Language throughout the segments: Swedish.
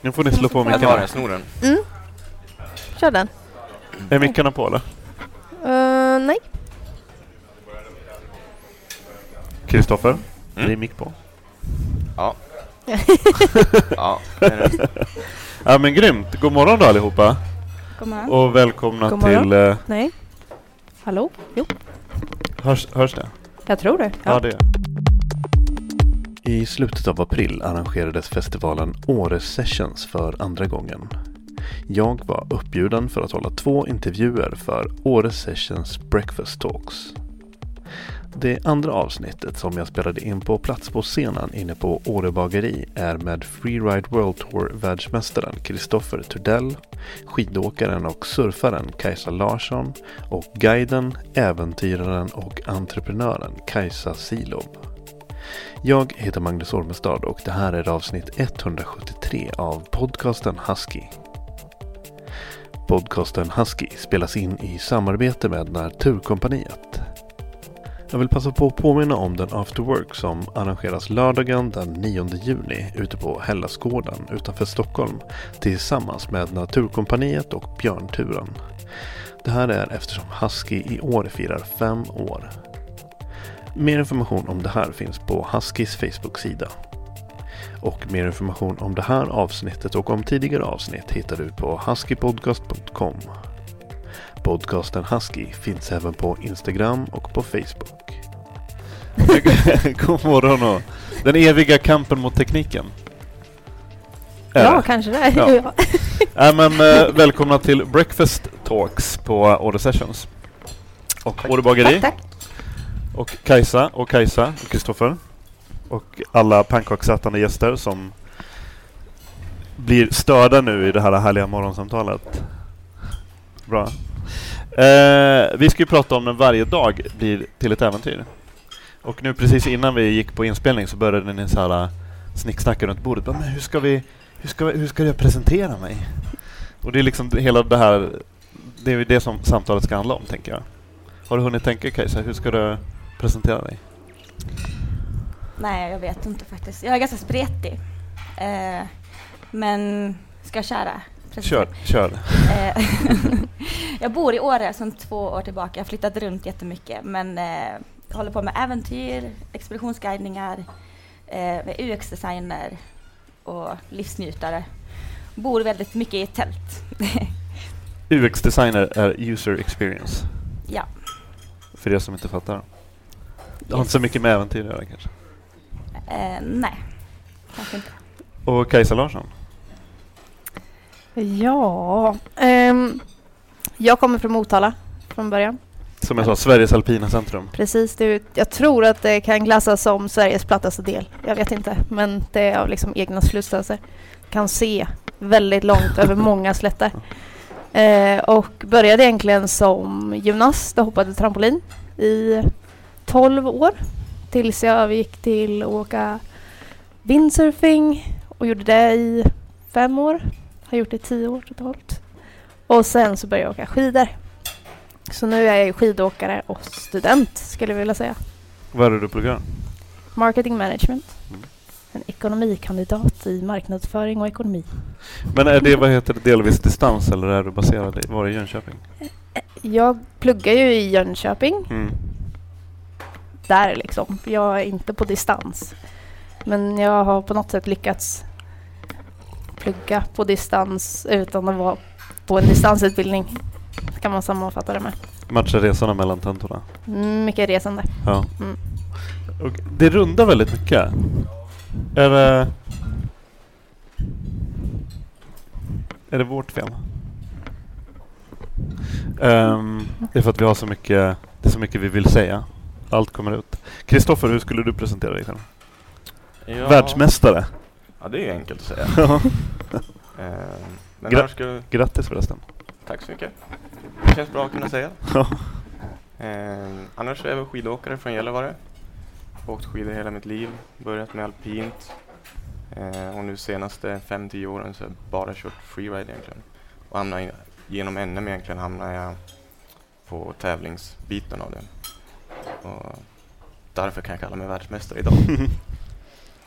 Nu får ni slå på Jag tar mickarna. den, den. Kör den. Är mickarna på eller? Uh, nej. Kristoffer? Mm. Är mick på? Ja. ja, det är det. Ja men grymt. God morgon då allihopa. God morgon. Och välkomna God morgon. till... Eh, Nej. Hallå? Jo, hörs, hörs det? jag tror det. Ja, det är i slutet av april arrangerades festivalen Åre Sessions för andra gången. Jag var uppbjuden för att hålla två intervjuer för Åre Sessions Breakfast Talks. Det andra avsnittet som jag spelade in på plats på scenen inne på Åre bageri är med Freeride World Tour världsmästaren Kristoffer Turdell, skidåkaren och surfaren Kajsa Larsson och guiden, äventyraren och entreprenören Kajsa Silov. Jag heter Magnus Ormestad och det här är avsnitt 173 av podcasten Husky. Podcasten Husky spelas in i samarbete med Naturkompaniet. Jag vill passa på att påminna om den After Work som arrangeras lördagen den 9 juni ute på Hellasgården utanför Stockholm tillsammans med Naturkompaniet och Björnturen. Det här är eftersom Husky i år firar fem år. Mer information om det här finns på Huskys Facebook-sida. Och mer information om det här avsnittet och om tidigare avsnitt hittar du på huskypodcast.com. Podcasten Husky finns även på Instagram och på Facebook. God morgon och den eviga kampen mot tekniken. Är Ja, kanske det. Ja. Ja. Ja, men, eh, välkomna till Breakfast Talks på Åre Sessions. Och Åre Bageri. Tack, tack. Och Kajsa och Kajsa och Kristoffer. Och alla pannkaksätande gäster som blir störda nu i det här härliga morgonsamtalet. Bra. Eh, vi ska ju prata om när varje dag blir till ett äventyr. Och nu precis innan vi gick på inspelning så började ni så här eh, snicksnacka runt bordet. Men hur ska vi, hur ska, hur ska jag presentera mig? Och det är liksom hela det här, det är det som samtalet ska handla om tänker jag. Har du hunnit tänka Kajsa, hur ska du presentera dig? Nej, jag vet inte faktiskt. Jag är ganska spretig. Eh, men ska jag köra? Kör, kör. Eh, jag bor i Åre sedan två år tillbaka. Jag har flyttat runt jättemycket men eh, håller på med äventyr, expeditionsguidningar, eh, UX-designer och livsnjutare. Bor väldigt mycket i ett tält. UX-designer är user experience. ja. För er som inte fattar. Det har inte så mycket med äventyr att göra kanske. Eh, nej, kanske inte. Och Kajsa Larsson? Ja, ehm, jag kommer från Motala från början. Som jag sa, Sveriges alpina centrum. Precis, det, är- jag tror att det kan klassas som Sveriges plattaste del. Jag vet inte, men det är av liksom egna slutsatser. Kan se väldigt långt över många slätter. Eh, och började egentligen som gymnast och hoppade trampolin i 12 år. Tills jag övergick till att åka windsurfing och gjorde det i fem år. Har gjort det i tio år totalt. Och sen så började jag åka skidor. Så nu är jag skidåkare och student skulle jag vilja säga. Vad är det du pluggar? Marketing management. Mm. En ekonomikandidat i marknadsföring och ekonomi. Men är det vad heter det, delvis distans eller är du baserad i, var i Jönköping? Jag pluggar ju i Jönköping. Mm. Där liksom. Jag är inte på distans. Men jag har på något sätt lyckats plugga på distans utan att vara på en distansutbildning. Kan man sammanfatta det med. Matchar resorna mellan tentorna? Mycket resande. Ja. Mm. Och det rundar väldigt mycket. Är det... Är det vårt fel? Ehm, det är för att vi har så mycket, det är så mycket vi vill säga. Allt kommer ut. Kristoffer, hur skulle du presentera dig själv? Ja. Världsmästare. Ja, det är enkelt att säga. Eh, men Gra- skulle... Grattis förresten. Tack så mycket. Det känns bra att kunna säga. Eh, annars är jag skidåkare från Gällivare. Åkt skidor hela mitt liv. Börjat med alpint. Eh, och nu senaste 5-10 åren så har jag bara kört freeride egentligen. Och hamnar i, genom NM egentligen hamnar jag på tävlingsbiten av det. Och därför kan jag kalla mig världsmästare idag.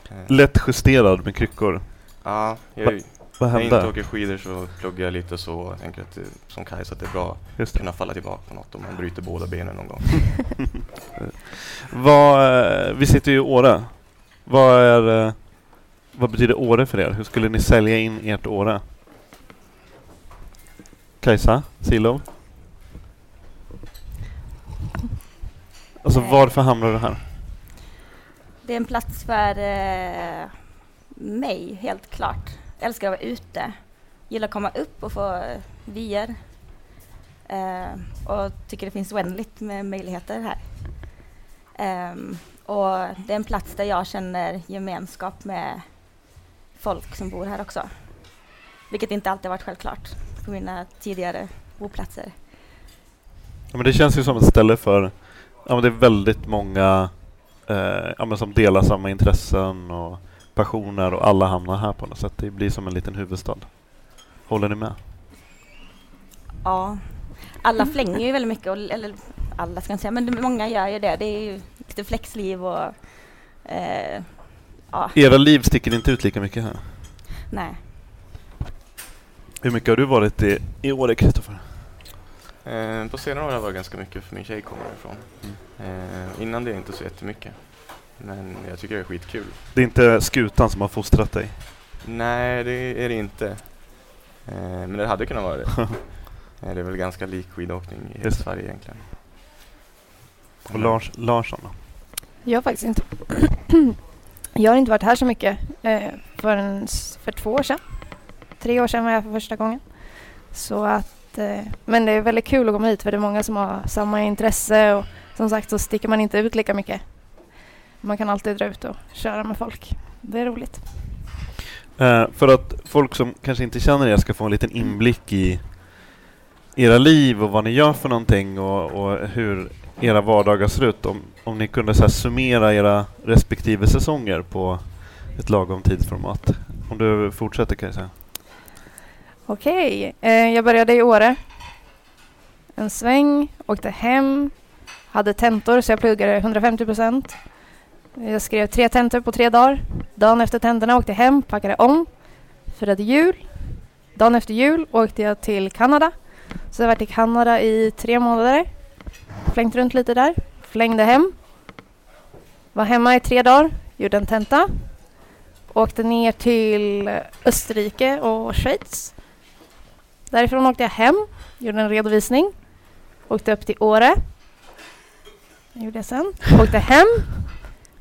Eh, Lätt justerad med kryckor. ja, jag, Vad när jag inte hände? åker skidor så pluggar jag lite så. Jag tänker att det, som Kajsa att det är bra att kunna falla tillbaka på något om man bryter båda benen någon gång. Vad, eh, vi sitter ju i Åre. Vad, är, eh, vad betyder Åre för er? Hur skulle ni sälja in ert Åre? Kajsa? Silov? Alltså Eh. varför hamnar du här? Det är en plats för eh, mig, helt klart. Älskar att vara ute. Gillar att komma upp och få eh, vyer. Eh, och tycker det finns oändligt med möjligheter här. Ehm, och det är en plats där jag känner gemenskap med folk som bor här också. Vilket inte alltid varit självklart på mina tidigare boplatser. Ja, men det känns ju som ett ställe för... Ja, men det är väldigt många eh, ja, men som delar samma intressen och passioner och alla hamnar här på något sätt. Det blir som en liten huvudstad. Håller ni med? Ja, alla flänger ju väldigt mycket, och, eller alla ska jag säga, men många gör ju det. Det är ju lite flexliv och eh, ja, Era liv sticker inte ut lika mycket här. nej. Hur mycket har du varit i, i Åre, Kristoffer? Eh, på senare år har jag varit ganska mycket för min tjej kommer ifrån. Eh, innan det inte så jättemycket. Men jag tycker det är skitkul. Det är inte skutan som har fostrat dig? Nej, det är det inte. Eh, men det hade kunnat vara det. Eh, det är väl ganska lik skidåkning i hela Just det. Sverige egentligen. Och Lars, Larsson då? Jag har faktiskt inte... jag har inte varit här så mycket eh, förrän för två år sedan. Tre år sedan var jag för första gången. Så att, att, eh, men det är väldigt kul att komma hit för det är många som har samma intresse och som sagt så sticker man inte ut lika mycket. Man kan alltid dra ut och köra med folk. Det är roligt. Eh, för att folk som kanske inte känner er ska få en liten inblick i era liv och vad ni gör för någonting och, och hur era vardagar ser ut. Om, om ni kunde så här summera era respektive säsonger på ett lagom tidsformat. Om du fortsätter kan jag säga. Okej, eh, jag började i Åre. En sväng, åkte hem, hade tentor så jag pluggade 150 procent. Jag skrev tre tentor på tre dagar. Dagen efter tentorna åkte jag hem, packade om, firade jul. Dagen efter jul åkte jag till Kanada. Så jag har varit i Kanada i tre månader. Flängt runt lite där, flängde hem. Var hemma i tre dagar, gjorde en tenta. Åkte ner till Österrike och Schweiz. Därifrån åkte jag hem, gjorde en redovisning. Åkte upp till Åre. Det gjorde jag sen. Åkte hem.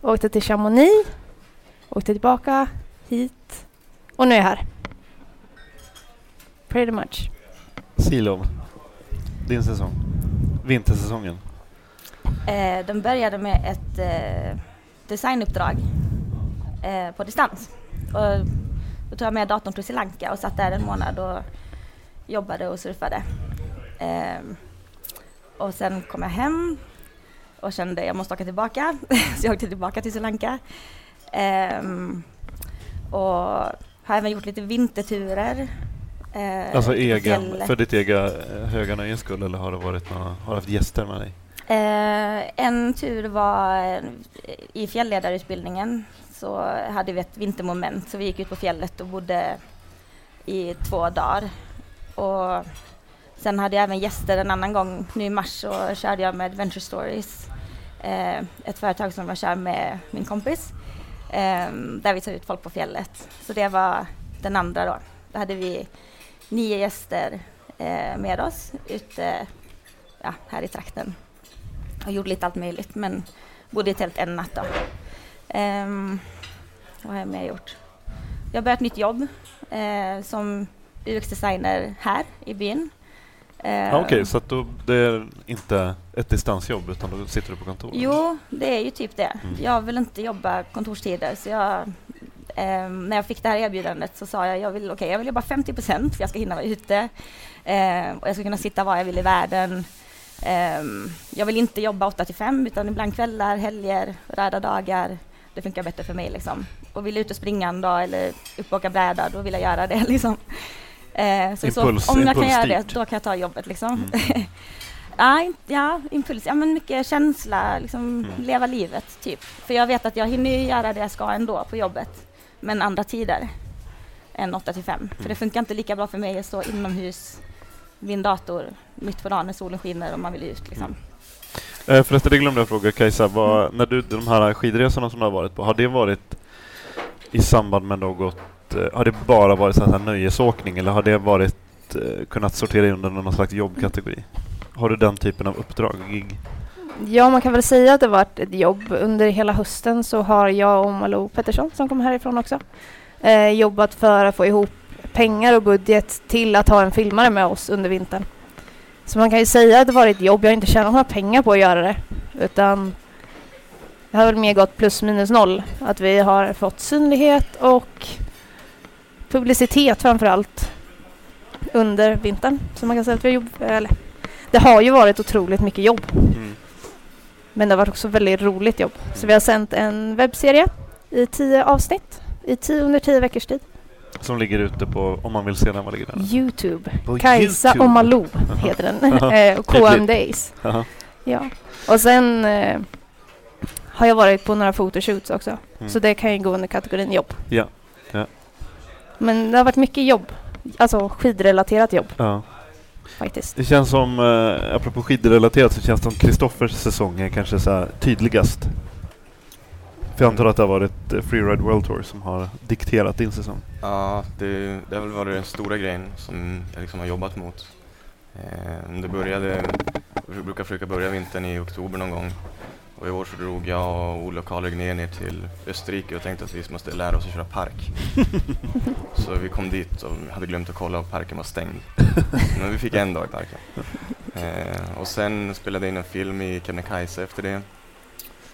Åkte till Chamonix. Åkte tillbaka hit. Och nu är jag här. Pretty much. Silov, din säsong. Vintersäsongen. Eh, den började med ett eh, designuppdrag eh, på distans. Och då tog jag med datorn till Sri Lanka och satt där en månad och jobbade och surfade. Ehm, och sen kom jag hem och kände jag måste åka tillbaka. Så jag åkte tillbaka till Sri Lanka. Ehm, och har även gjort lite vinterturer. eh, Alltså egen, för ditt ega eh, höga nöjes skull eller har det varit några, har du haft gäster med dig? Eh, en tur var eh, i fjällledarutbildningen så hade vi ett vintermoment så vi gick ut på fjället och bodde i två dagar. Och sen hade jag även gäster en annan gång. Nu i mars så körde jag med Adventure Stories, eh, ett företag som jag kör med min kompis, eh, där vi tar ut folk på fjället. Så det var den andra då. Då hade vi nio gäster eh, med oss ute ja, här i trakten och gjorde lite allt möjligt men bodde i tält en natt då. Ehm, vad har jag mer gjort? Jag har börjat ett nytt jobb eh, som UX-designer här i byn. Eh, Okej, okay, så att då, det är inte ett distansjobb utan då sitter du på kontor? Jo, det är ju typ det. Mm. Jag vill inte jobba kontorstider så jag eh, när jag fick det här erbjudandet så sa jag jag vill, okay, jag vill jobba 50 procent för jag ska hinna vara ute eh, och jag ska kunna sitta var jag vill i världen. Eh, jag vill inte jobba 8 till 5 utan ibland kvällar, helger, röda dagar. Det funkar bättre för mig liksom. Och vill ut och springa en dag eller upp och åka bräda, då vill jag göra det liksom. Eh, så, impuls, så om jag kan göra det, då kan jag ta jobbet liksom. Mm. ja, ja, impuls, ja men mycket känsla, liksom mm. leva livet typ. För jag vet att jag hinner göra det jag ska ändå på jobbet men andra tider än 8 till 5. Mm. För det funkar inte lika bra för mig att stå inomhus vid en dator mitt på dagen när solen skiner och man vill ut. Liksom. Mm. Eh, förresten, det glömde jag fråga Kajsa. Vad, mm. när du, de här skidresorna som du har varit på, har det varit i samband med något, Eh, har det bara varit sån här nöjesåkning eller har det varit eh, kunnat sortera under någon slags jobbkategori? Har du den typen av uppdrag, gig? Ja, man kan väl säga att det varit ett jobb. Under hela hösten så har jag och Malou Pettersson, som kommer härifrån också, eh, jobbat för att få ihop pengar och budget till att ha en filmare med oss under vintern. Så man kan ju säga att det varit ett jobb. Jag har inte tjänat några pengar på att göra det, utan det har väl mer gått plus minus noll. Att vi har fått synlighet och publicitet framför allt under vintern. Så man kan säga att vi har jobb, eller, det har ju varit otroligt mycket jobb. Mm. Men det har varit också väldigt roligt jobb. Så vi har sänt en webbserie i tio avsnitt i tio, under tio veckors tid. Som ligger ute på, om man vill se den, var ligger den? Youtube. På Kajsa YouTube. och Malou heter den. Eh, och KM Days. Ja. Och sen eh, har jag varit på några fotoshoots också. Mm. Så det kan ju gå under kategorin jobb. Ja. Men det har varit mycket jobb. Alltså skidrelaterat jobb. Ja faktiskt. Det känns som, eh, apropå skidrelaterat, så känns det som Kristoffers säsong är kanske så tydligast. För jag antar att det har varit eh, Freeride World Tour som har dikterat din säsong. Ja, det, det har väl varit den stora grejen som jag liksom har jobbat mot. Eh, det började, jag brukar försöka börja vintern i oktober någon gång. Och i år så drog jag och Ola Karlregner ner till Österrike och tänkte att vi måste lära oss att köra park. så vi kom dit och hade glömt att kolla och parken var stängd. Men vi fick en dag i parken. Eh, och sen spelade jag in en film i Kebnekaise efter det.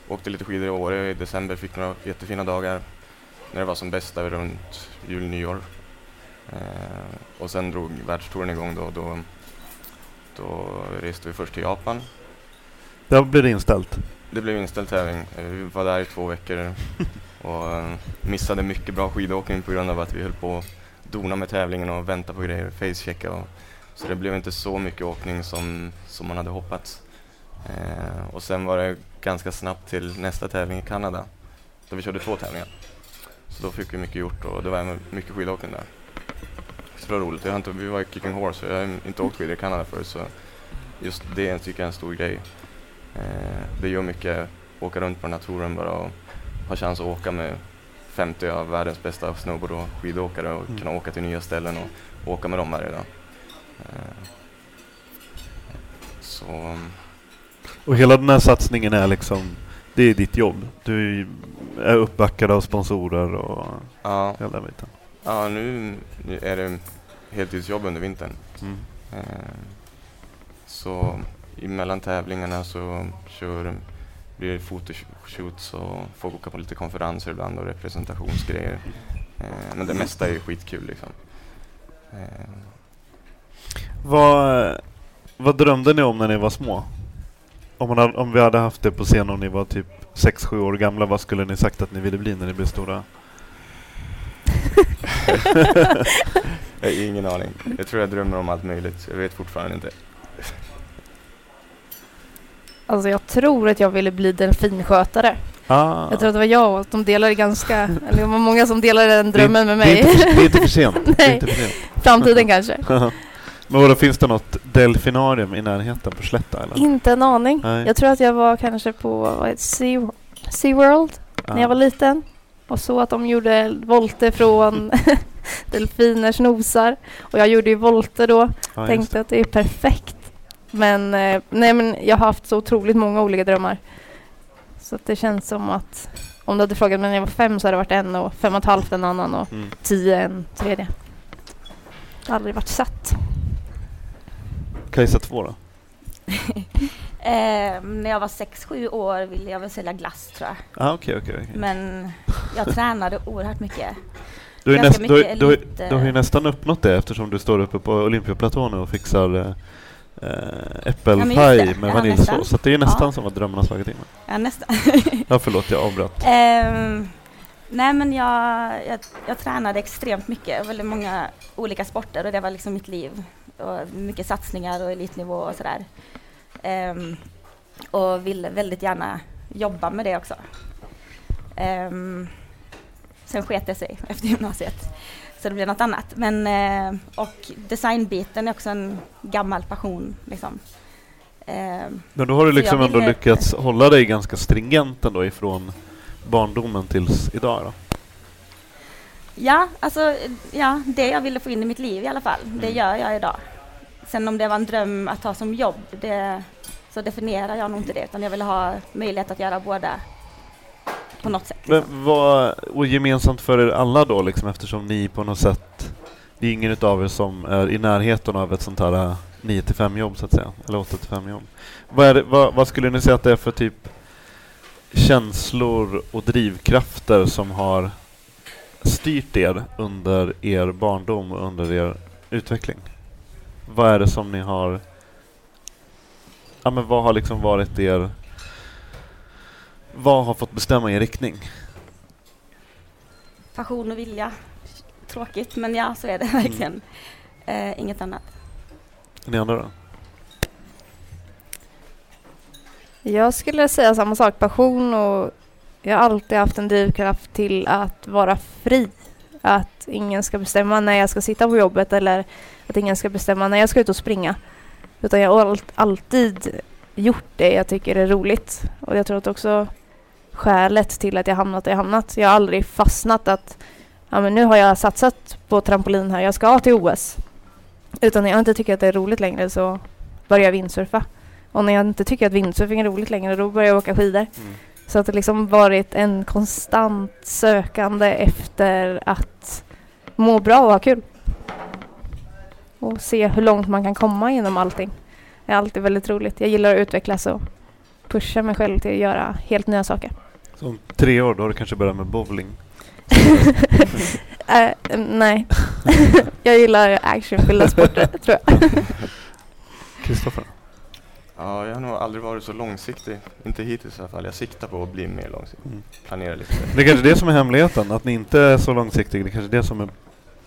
Åkte lite skidor i Åre i december, fick några jättefina dagar när det var som bäst där runt jul, nyår. Eh, och sen drog världstouren igång då, då. Då reste vi först till Japan. Där blev det inställt? Det blev inställd tävling. Eh, vi var där i två veckor och eh, missade mycket bra skidåkning på grund av att vi höll på att dona med tävlingen och vänta på grejer, facechecka. Och, så det blev inte så mycket åkning som, som man hade hoppats. Eh, och sen var det ganska snabbt till nästa tävling i Kanada, då vi körde två tävlingar. Så då fick vi mycket gjort och det var mycket skidåkning där. Så det var roligt. Jag har inte, vi var i Kicking Horse och jag har inte åkt skidor i Kanada förut så just det tycker jag är en stor grej. Eh, det gör mycket att åka runt på den här touren bara och ha chans att åka med 50 av världens bästa snowboard och skidåkare och mm. kunna åka till nya ställen och åka med dem varje dag. Eh, så... Och hela den här satsningen är liksom, det är ditt jobb? Du är uppbackad av sponsorer och ja. hela biten? Ja, nu är det heltidsjobb under vintern. Mm. Eh, så emellan tävlingarna så kör, blir det fotoshoots och får åka på lite konferenser ibland och representationsgrejer. Eh, men det mesta är ju skitkul liksom. Eh. Vad, vad drömde ni om när ni var små? Om, man om vi hade haft det på scen om ni var typ 6-7 år gamla, vad skulle ni sagt att ni ville bli när ni blev stora? jag har ingen aning. Jag tror jag drömmer om allt möjligt. Jag vet fortfarande inte. Alltså jag tror att jag ville bli delfinskötare. Ah. Jag tror att det var jag och de delade ganska, eller det var många som delade den drömmen med Det är mig. inte för, det är inte för sent. Det är Nej. inte för sent. Framtiden kanske. Men vadå, finns det något delfinarium i närheten på Slätta eller? Inte en aning. Nej. Jag tror att jag var kanske på Sea, SeaWorld när jag var liten och så att de gjorde volter från delfiners nosar. Och jag gjorde ju volter då. Just Tänkte att det är perfekt. Men, eh, nej, men jag har haft så otroligt många olika drömmar. Så att det känns som att om du hade frågat mig när jag var fem så hade det varit en och fem och ett halvt en annan och. Mm. tio en tredje. Aldrig varit satt. Kajsa 2 då? Eh, när jag var 6-7 år ville jag väl sälja glass tror jag. Ah, okej, okej. okej. Men jag tränade oerhört mycket. Du näst, du, mycket du, elit, du har ju nästan uppnått det eftersom du står uppe på Olympiaplatån och fixar eh, eh, äppelpaj det. med Ja, vaniljsås. Så det är nästan Ja. som att drömmen har slagit in. Ja, nästan. Ja, förlåt, jag avbröt. Ehm, nej men jag, jag, jag tränade extremt mycket, väldigt många olika sporter och det var liksom mitt liv. Och mycket satsningar och elitnivå och sådär. Ehm, och ville väldigt gärna jobba med det också. Ehm, sen sket det sig efter gymnasiet. Så det blev något annat. Men, eh, och designbiten är också en gammal passion. Liksom. Ehm, Men då har du liksom ändå ville- lyckats hålla dig ganska stringent ändå ifrån barndomen tills idag då? Ja, alltså ja, det jag ville få in i mitt liv i alla fall, det Mm. gör jag idag. Sen om det var en dröm att ha som jobb, det, så definierar jag nog inte det, utan jag vill ha möjlighet att göra båda på något sätt. Liksom. Men vad, och gemensamt för er alla då liksom eftersom ni på något sätt, det är ingen utav er som är i närheten av ett sånt här 9 till 5 jobb så att säga, eller 8 till 5 jobb. Vad, det, vad, vad skulle ni säga att det är för typ känslor och drivkrafter som har styrt er under er barndom och under er utveckling? Vad är det som ni har... Ja men vad har liksom varit er... Vad har fått bestämma er riktning? Passion och vilja, tråkigt, men ja, så är det verkligen. Eh, inget annat. Ni andra då? Jag skulle säga samma sak. Passion och jag har alltid haft en drivkraft till att vara fri. Att ingen ska bestämma när jag ska sitta på jobbet eller att ingen ska bestämma när jag ska ut och springa. Utan jag har all- alltid gjort det jag tycker är roligt. Och jag tror att också skälet till att jag hamnat där jag hamnat. Jag har aldrig fastnat att ja, men nu har jag satsat på trampolin här, jag ska till OS. Utan när jag inte tycker att det är roligt längre så börjar jag windsurfa. Och när jag inte tycker att windsurfing är roligt längre då börjar jag åka skidor. Så att det liksom varit en konstant sökande efter att må bra och ha kul. Och se hur långt man kan komma inom allting. Det är alltid väldigt roligt. Jag gillar att utvecklas och pusha mig själv till att göra helt nya saker. Så om tre år då har du kanske börjat med bowling? Äh, nej, jag gillar actionfyllda sporter tror jag. Kristoffer? Ja, jag har nog aldrig varit så långsiktig. Inte hittills i alla fall. Jag siktar på att bli mer långsiktig. Mm. Planera lite. Det är kanske det som är hemligheten, att ni inte är så långsiktiga. Det är kanske det som är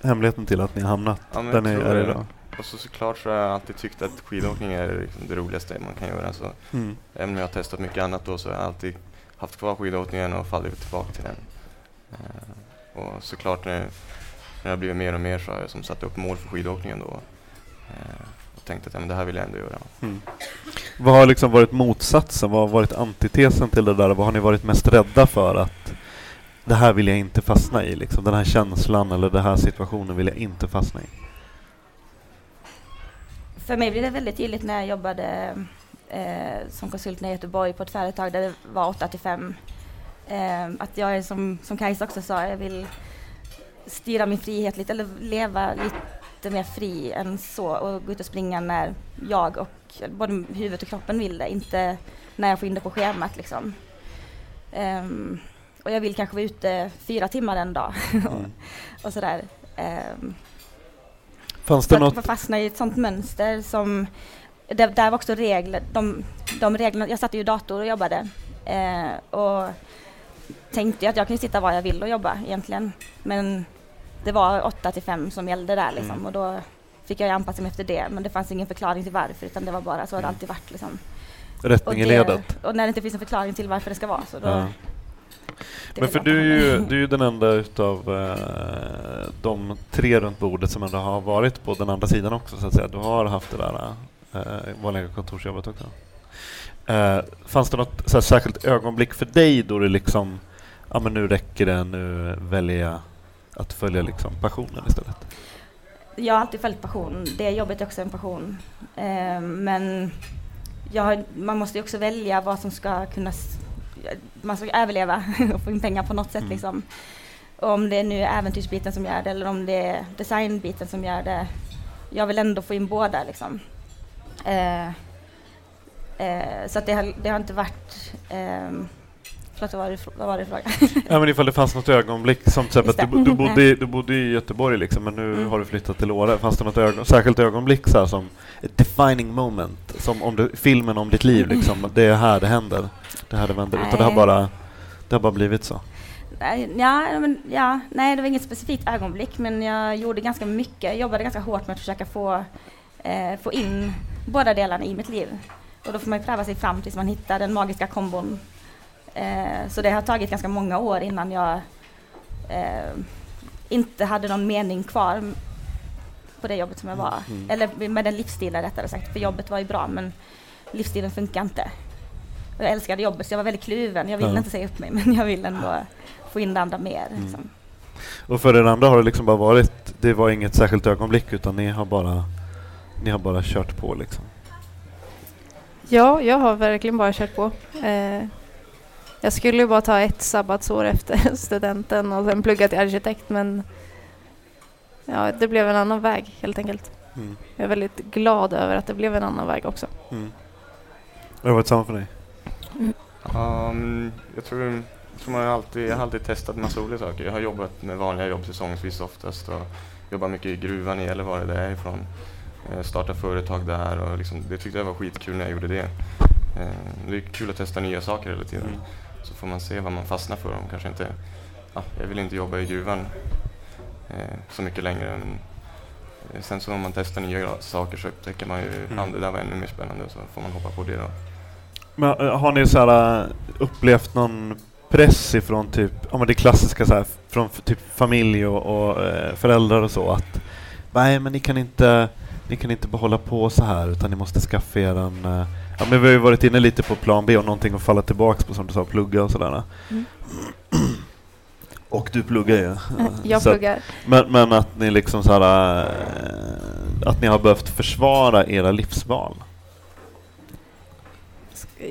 hemligheten till att ni har hamnat Ja, där jag ni är det. idag. Och så såklart så har jag alltid tyckt att skidåkning är liksom det roligaste man kan göra. Så Mm. även om jag har testat mycket annat då så har jag alltid haft kvar skidåkningen och fallit tillbaka till den. Eh, och såklart när, när det har blivit mer och mer så har jag som satt upp mål för skidåkningen då. Eh, och tänkt att ja, men det här vill jag ändå göra. Mm. Vad har liksom varit motsatsen? Vad har varit antitesen till det där? Vad har ni varit mest rädda för att det här vill jag inte fastna i? Liksom? Den här känslan eller den här situationen vill jag inte fastna i. För mig blev det väldigt tydligt när jag jobbade eh, som konsult i Göteborg på ett företag där det var 8 till 5. Eh, att jag är som, som Kajsa också sa, jag vill styra min frihet lite, eller leva lite mer fri än så och gå ut och springa när jag och både huvudet och kroppen vill det, inte när jag får in det på schemat liksom. Ehm, och jag vill kanske vara ute fyra timmar en dag Mm. och sådär. Ehm, Fanns det att något? fastna i ett sånt mönster som det, där var också regler, de, de reglerna, jag satt ju i dator och jobbade eh, och tänkte ju att jag kunde sitta var jag vill och jobba egentligen. Men det var 8 till 5 som gällde där liksom Mm. och då fick jag anpassa mig efter det men det fanns ingen förklaring till varför utan det var bara så har det Mm. alltid varit liksom. rättning i det- ledet. Och när det inte finns en förklaring till varför det ska vara så. Då, Ja. Men för du är ju, du är ju den enda utav eh, de tre runt bordet som ändå har varit på den andra sidan också så att säga. Du har haft det där eh, vanliga kontorsjobbet också. Eh, fanns det något här, särskilt ögonblick för dig då det liksom, ja men nu räcker det, nu väljer jag att följa liksom passionen istället? Jag har alltid följt passion. Det jobbet är också en passion. Eh, men jag man måste ju också välja vad som ska kunna... Man ska överleva och få in pengar på något sätt. Mm. Liksom. Om det är nu äventyrsbiten som gör det eller om det är designbiten som gör det. Jag vill ändå få in båda. Liksom. Eh, eh, så att det, har, det har inte varit... Eh, förlåt, vad var det, vad var det frågan? Ja men ifall det fanns något ögonblick som till exempel att du, du, bodde, i- du bodde i Göteborg liksom men nu Mm. har du flyttat till Åre. Fanns det något ögon, särskilt ögonblick så här, som ett defining moment? Som om du, filmen om ditt liv liksom, det är här det händer. Det här det vänder. Utan det har bara, det har bara blivit så. Ja, men, ja, nej, det var inget specifikt ögonblick, men jag gjorde ganska mycket. Jag jobbade ganska hårt med att försöka få, eh, få in båda delarna i mitt liv. Och då får man ju pröva sig fram tills man hittar den magiska kombon. Eh, så det har tagit ganska många år innan jag eh, inte hade någon mening kvar på det jobbet som jag var. Mm. Eller med den livsstilen rättare sagt, för jobbet var ju bra men livsstilen funkar inte. Och jag älskade jobbet så jag var väldigt kluven. Jag ville Ja. inte säga upp mig men jag ville ändå få in det andra mer. Mm. Liksom. Och för er andra har det liksom bara varit, det var inget särskilt ögonblick utan ni har bara, ni har bara kört på liksom. Ja, jag har verkligen bara kört på. Eh, jag skulle ju bara ta ett sabbatsår efter studenten och sen plugga till arkitekt men ja, det blev en annan väg helt enkelt. Mm. Jag är väldigt glad över att det blev en annan väg också. Mm. Det har varit samma för dig? Um, jag, tror, jag tror man har alltid, jag har alltid testat massa olika saker. Jag har jobbat med vanliga jobb säsongsvis oftast och jobbat mycket i gruvan i Gällivare där jag är ifrån. Eh, starta företag där och liksom, det tyckte jag var skitkul när jag gjorde det. Eh, det är kul att testa nya saker hela tiden. Mm. Så får man se vad man fastnar för. Om kanske inte, ja, jag vill inte jobba i gruvan eh, så mycket längre. Men, eh, sen så om man testar nya saker så upptäcker man ju Mm. att det där var ännu mer spännande så får man hoppa på det då. Men äh, har ni så här, äh, upplevt någon press ifrån typ, ja men det klassiska så här, från typ familj och, och eh, föräldrar och så att nej men ni kan inte, ni kan inte behålla på så här utan ni måste skaffa er en, eh, ja men vi har ju varit inne lite på plan B och någonting att falla tillbaks på som du sa, plugga och sådär. Mm. Och du pluggar ju. Jag Så att- pluggar. Men, men att ni liksom så här, eh, att ni har behövt försvara era livsval.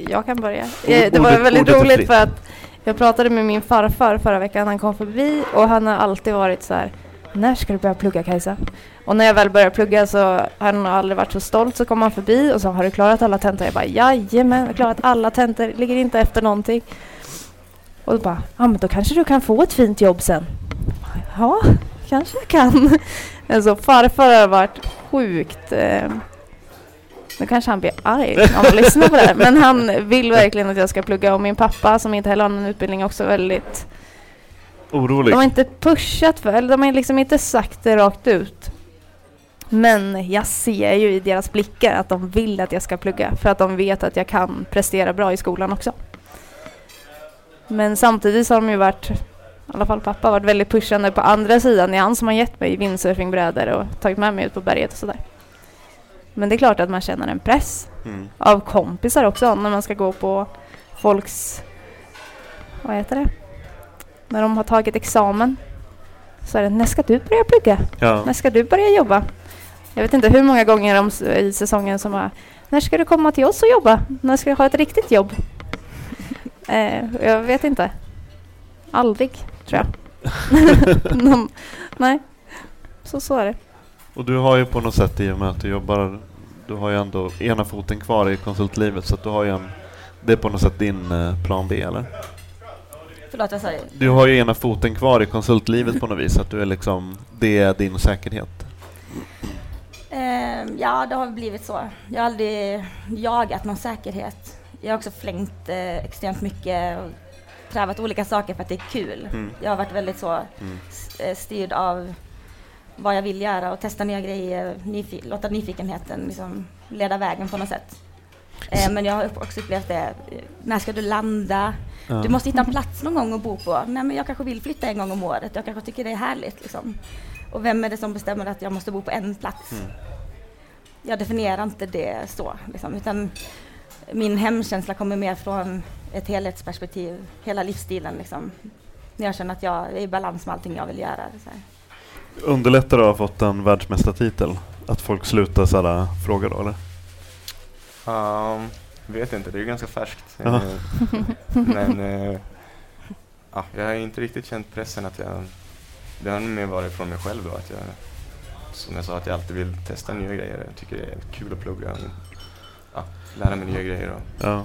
Jag kan börja. Ordet- Eh, Det var väldigt roligt fritt. för att jag pratade med min farfar förra veckan. Han kom förbi och han har alltid varit så här. När ska du börja plugga Kajsa? Och när jag väl började plugga så har han aldrig varit så stolt. Så kom han förbi och sa har du klarat alla tentor? Jag bara jajamän, jag har klarat alla tentor. Ligger inte efter någonting. Och då bara, ja men då kanske du kan få ett fint jobb sen. Ja, kanske jag kan. Alltså farfar har varit sjukt eh, nu kanske han blir arg när han lyssnar på det här. Men han vill verkligen att jag ska plugga. Och min pappa som inte heller har någon utbildning också väldigt... Orolig. De har inte pushat för, eller de har liksom inte sagt det rakt ut. Men jag ser ju i deras blickar att de vill att jag ska plugga. För att de vet att jag kan prestera bra i skolan också. Men samtidigt så har de ju varit, i alla fall pappa, varit väldigt pushande på andra sidan. Det är han som har gett mig windsurfingbrädor och tagit med mig ut på berget och sådär. Men det är klart att man känner en press Mm. av kompisar också när man ska gå på folks... Vad heter det? När de har tagit examen. Så är det, när ska du börja plugga? Ja. När ska du börja jobba? Jag vet inte hur många gånger s- i säsongen som har När ska du komma till oss och jobba? När ska du ha ett riktigt jobb? eh, jag vet inte. Aldrig, tror jag. de, nej, så så är det. Och du har ju på något sätt i och med att du jobbar, du har ju ändå ena foten kvar i konsultlivet så du har ju en, det är på något sätt din eh, plan B eller? Förlåt, vad sa du? Har ju ena foten kvar i konsultlivet på något vis, att du är liksom, det är din säkerhet. Eh, ja, det har blivit så. Jag har aldrig jagat någon säkerhet. Jag har också flängt eh, extremt mycket och prövat olika saker för att det är kul. Mm. Jag har varit väldigt så Mm. eh, styrd av vad jag vill göra och testa nya grejer, nyfi- låta nyfikenheten liksom leda vägen på något sätt. Eh, men jag har också upplevt det, när ska du landa? Ja. Du måste hitta en plats någon gång att bo på. Nej men jag kanske vill flytta en gång om året, jag kanske tycker det är härligt liksom. Och vem är det som bestämmer att jag måste bo på en plats? Mm. Jag definierar inte det så, liksom, utan min hemkänsla kommer mer från ett helhetsperspektiv, hela livsstilen liksom. När jag känner att jag är i balans med allting jag vill göra. Underlättar det att ha fått en världsmästartitel? Att folk slutar sådär fråga då eller? Um, vet inte, det är ju ganska färskt. Ja. Eh, Men eh, ja, jag har inte riktigt känt pressen att jag... Det har mer varit från mig själv då att jag, som jag sa, att jag alltid vill testa nya grejer. Jag tycker det är kul att plugga och ja, lära mig nya grejer. Och, Ja.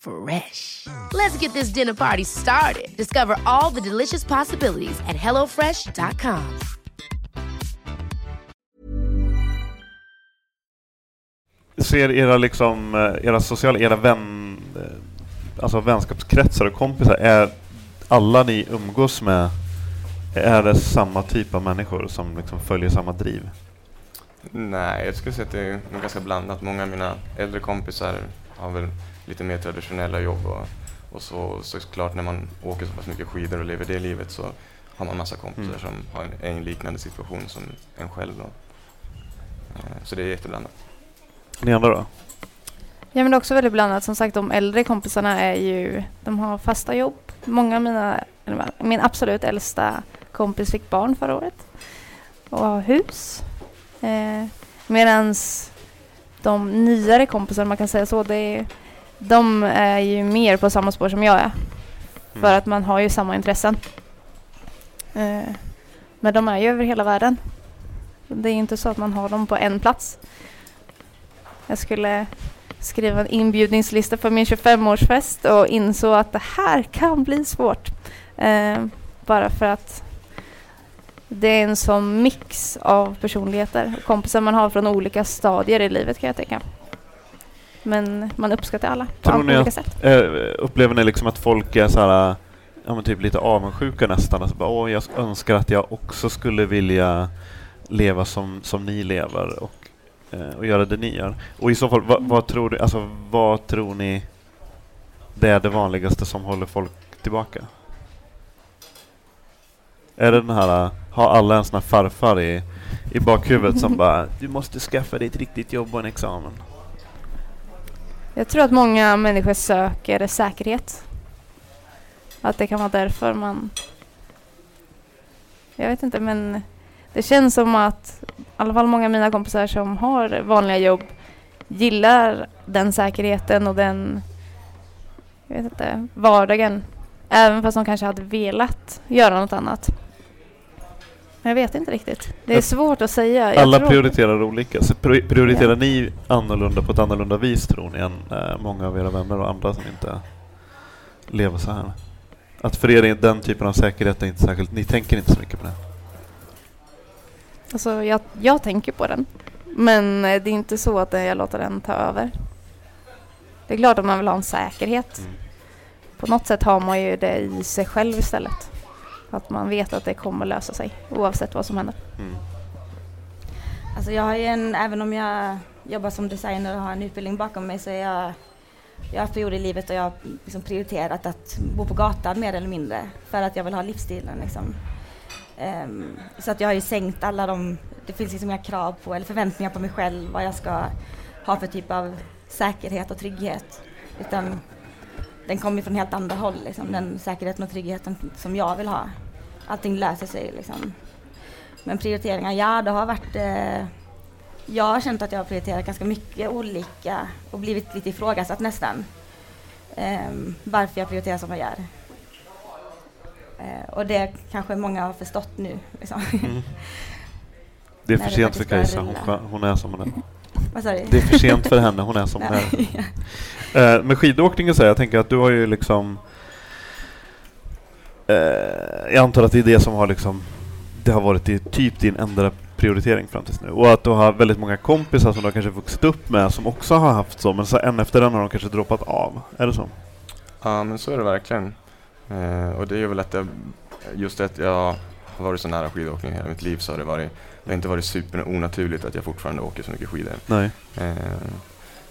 Fresh. Let's get this dinner party started. Discover all the delicious possibilities at hellofresh.com. Ser era liksom, eh, era sociala, era vän, eh, alltså vänskapskretsar och kompisar, är alla ni umgås med, är det samma typ av människor som liksom följer samma driv? nej, jag skulle säga att det är ganska blandat. Många av mina äldre kompisar har väl lite mer traditionella jobb och, och så såklart när man åker så pass mycket skidor och lever det livet så har man massa kompisar Mm. som har en, är i en liknande situation som en själv. Då. Eh, Så det är jätteblandat. Ni andra då? Ja men det är också väldigt blandat. Som sagt de äldre kompisarna är ju, de har fasta jobb. Många av mina, eller min absolut äldsta kompis fick barn förra året. Och har hus. Eh, Medan de nyare kompisarna, man kan säga så, det är, de är ju mer på samma spår som jag är. För Mm. att man har ju samma intressen. Eh, men de är ju över hela världen. Det är inte så att man har dem på en plats. Jag skulle skriva en inbjudningslista för min 25-årsfest och insåg att det här kan bli svårt. Eh, bara för att det är en sån mix av personligheter och kompisar man har från olika stadier i livet kan jag tänka. Men man uppskattar alla på Tror ni olika att, sätt. eh, upplever ni liksom att folk är så här, ja typ lite avundsjuka nästan? Alltså bara, Åh, jag önskar att jag också skulle vilja leva som, som ni lever och, eh, och göra det ni gör. Och i så fall, vad, vad, tror, du, alltså, vad tror ni det är det vanligaste som håller folk tillbaka? Är det den här, har alla en sån här farfar i, i bakhuvudet som bara Du måste skaffa dig ett riktigt jobb och en examen? Jag tror att många människor söker säkerhet. Att det kan vara därför man... Jag vet inte, men det känns som att i alla fall många av mina kompisar som har vanliga jobb gillar den säkerheten och den jag vet inte, vardagen. Även fast de kanske hade velat göra något annat. Men jag vet inte riktigt. Det är Jag- svårt att säga. Jag Alla tror- prioriterar olika. Så pri- prioriterar Ja. ni annorlunda på ett annorlunda vis tror ni än eh, många av era vänner och andra som inte lever så här? Att för er den typen av säkerhet är inte särskilt... Ni tänker inte så mycket på det? Alltså jag, jag tänker på den. Men eh, det är inte så att jag låter den ta över. Det är klart att man vill ha en säkerhet. Mm. På något sätt har man ju det i sig själv istället. Att man vet att det kommer lösa sig oavsett vad som händer. Mm. Alltså jag har ju en, även om jag jobbar som designer och har en utbildning bakom mig så är jag jag har haft perioder i livet då jag har liksom prioriterat att bo på gatan mer eller mindre för att jag vill ha livsstilen. Liksom. Um, så att jag har ju sänkt alla de, det finns liksom inga krav på eller förväntningar på mig själv vad jag ska ha för typ av säkerhet och trygghet. Utan den kommer från helt andra håll, liksom. den säkerheten och tryggheten som jag vill ha. Allting löser sig liksom. Men prioriteringar, ja det har varit eh, jag har känt att jag har prioriterat ganska mycket olika och blivit lite ifrågasatt nästan. Um, varför jag prioriterar som jag gör. Uh, och det kanske många har förstått nu. Liksom. Mm. Det är för sent för Kajsa, hon, hon, är som hon är. Vad sa du? Det är för sent för henne, hon är som hon är. Uh, med skidåkningen så här, jag tänker att du har ju liksom uh, Jag antar att det är det som har liksom Det har varit i typ din enda prioritering fram tills nu. Och att du har väldigt många kompisar som du har kanske vuxit upp med som också har haft så, men så en efter en har de kanske droppat av. Är det så? Ja, men så är det verkligen. Eh, och det är väl att jag, just det att jag har varit så nära skidåkning hela mitt liv så har det varit, det har inte varit super onaturligt att jag fortfarande åker så mycket skidor. Nej. Eh,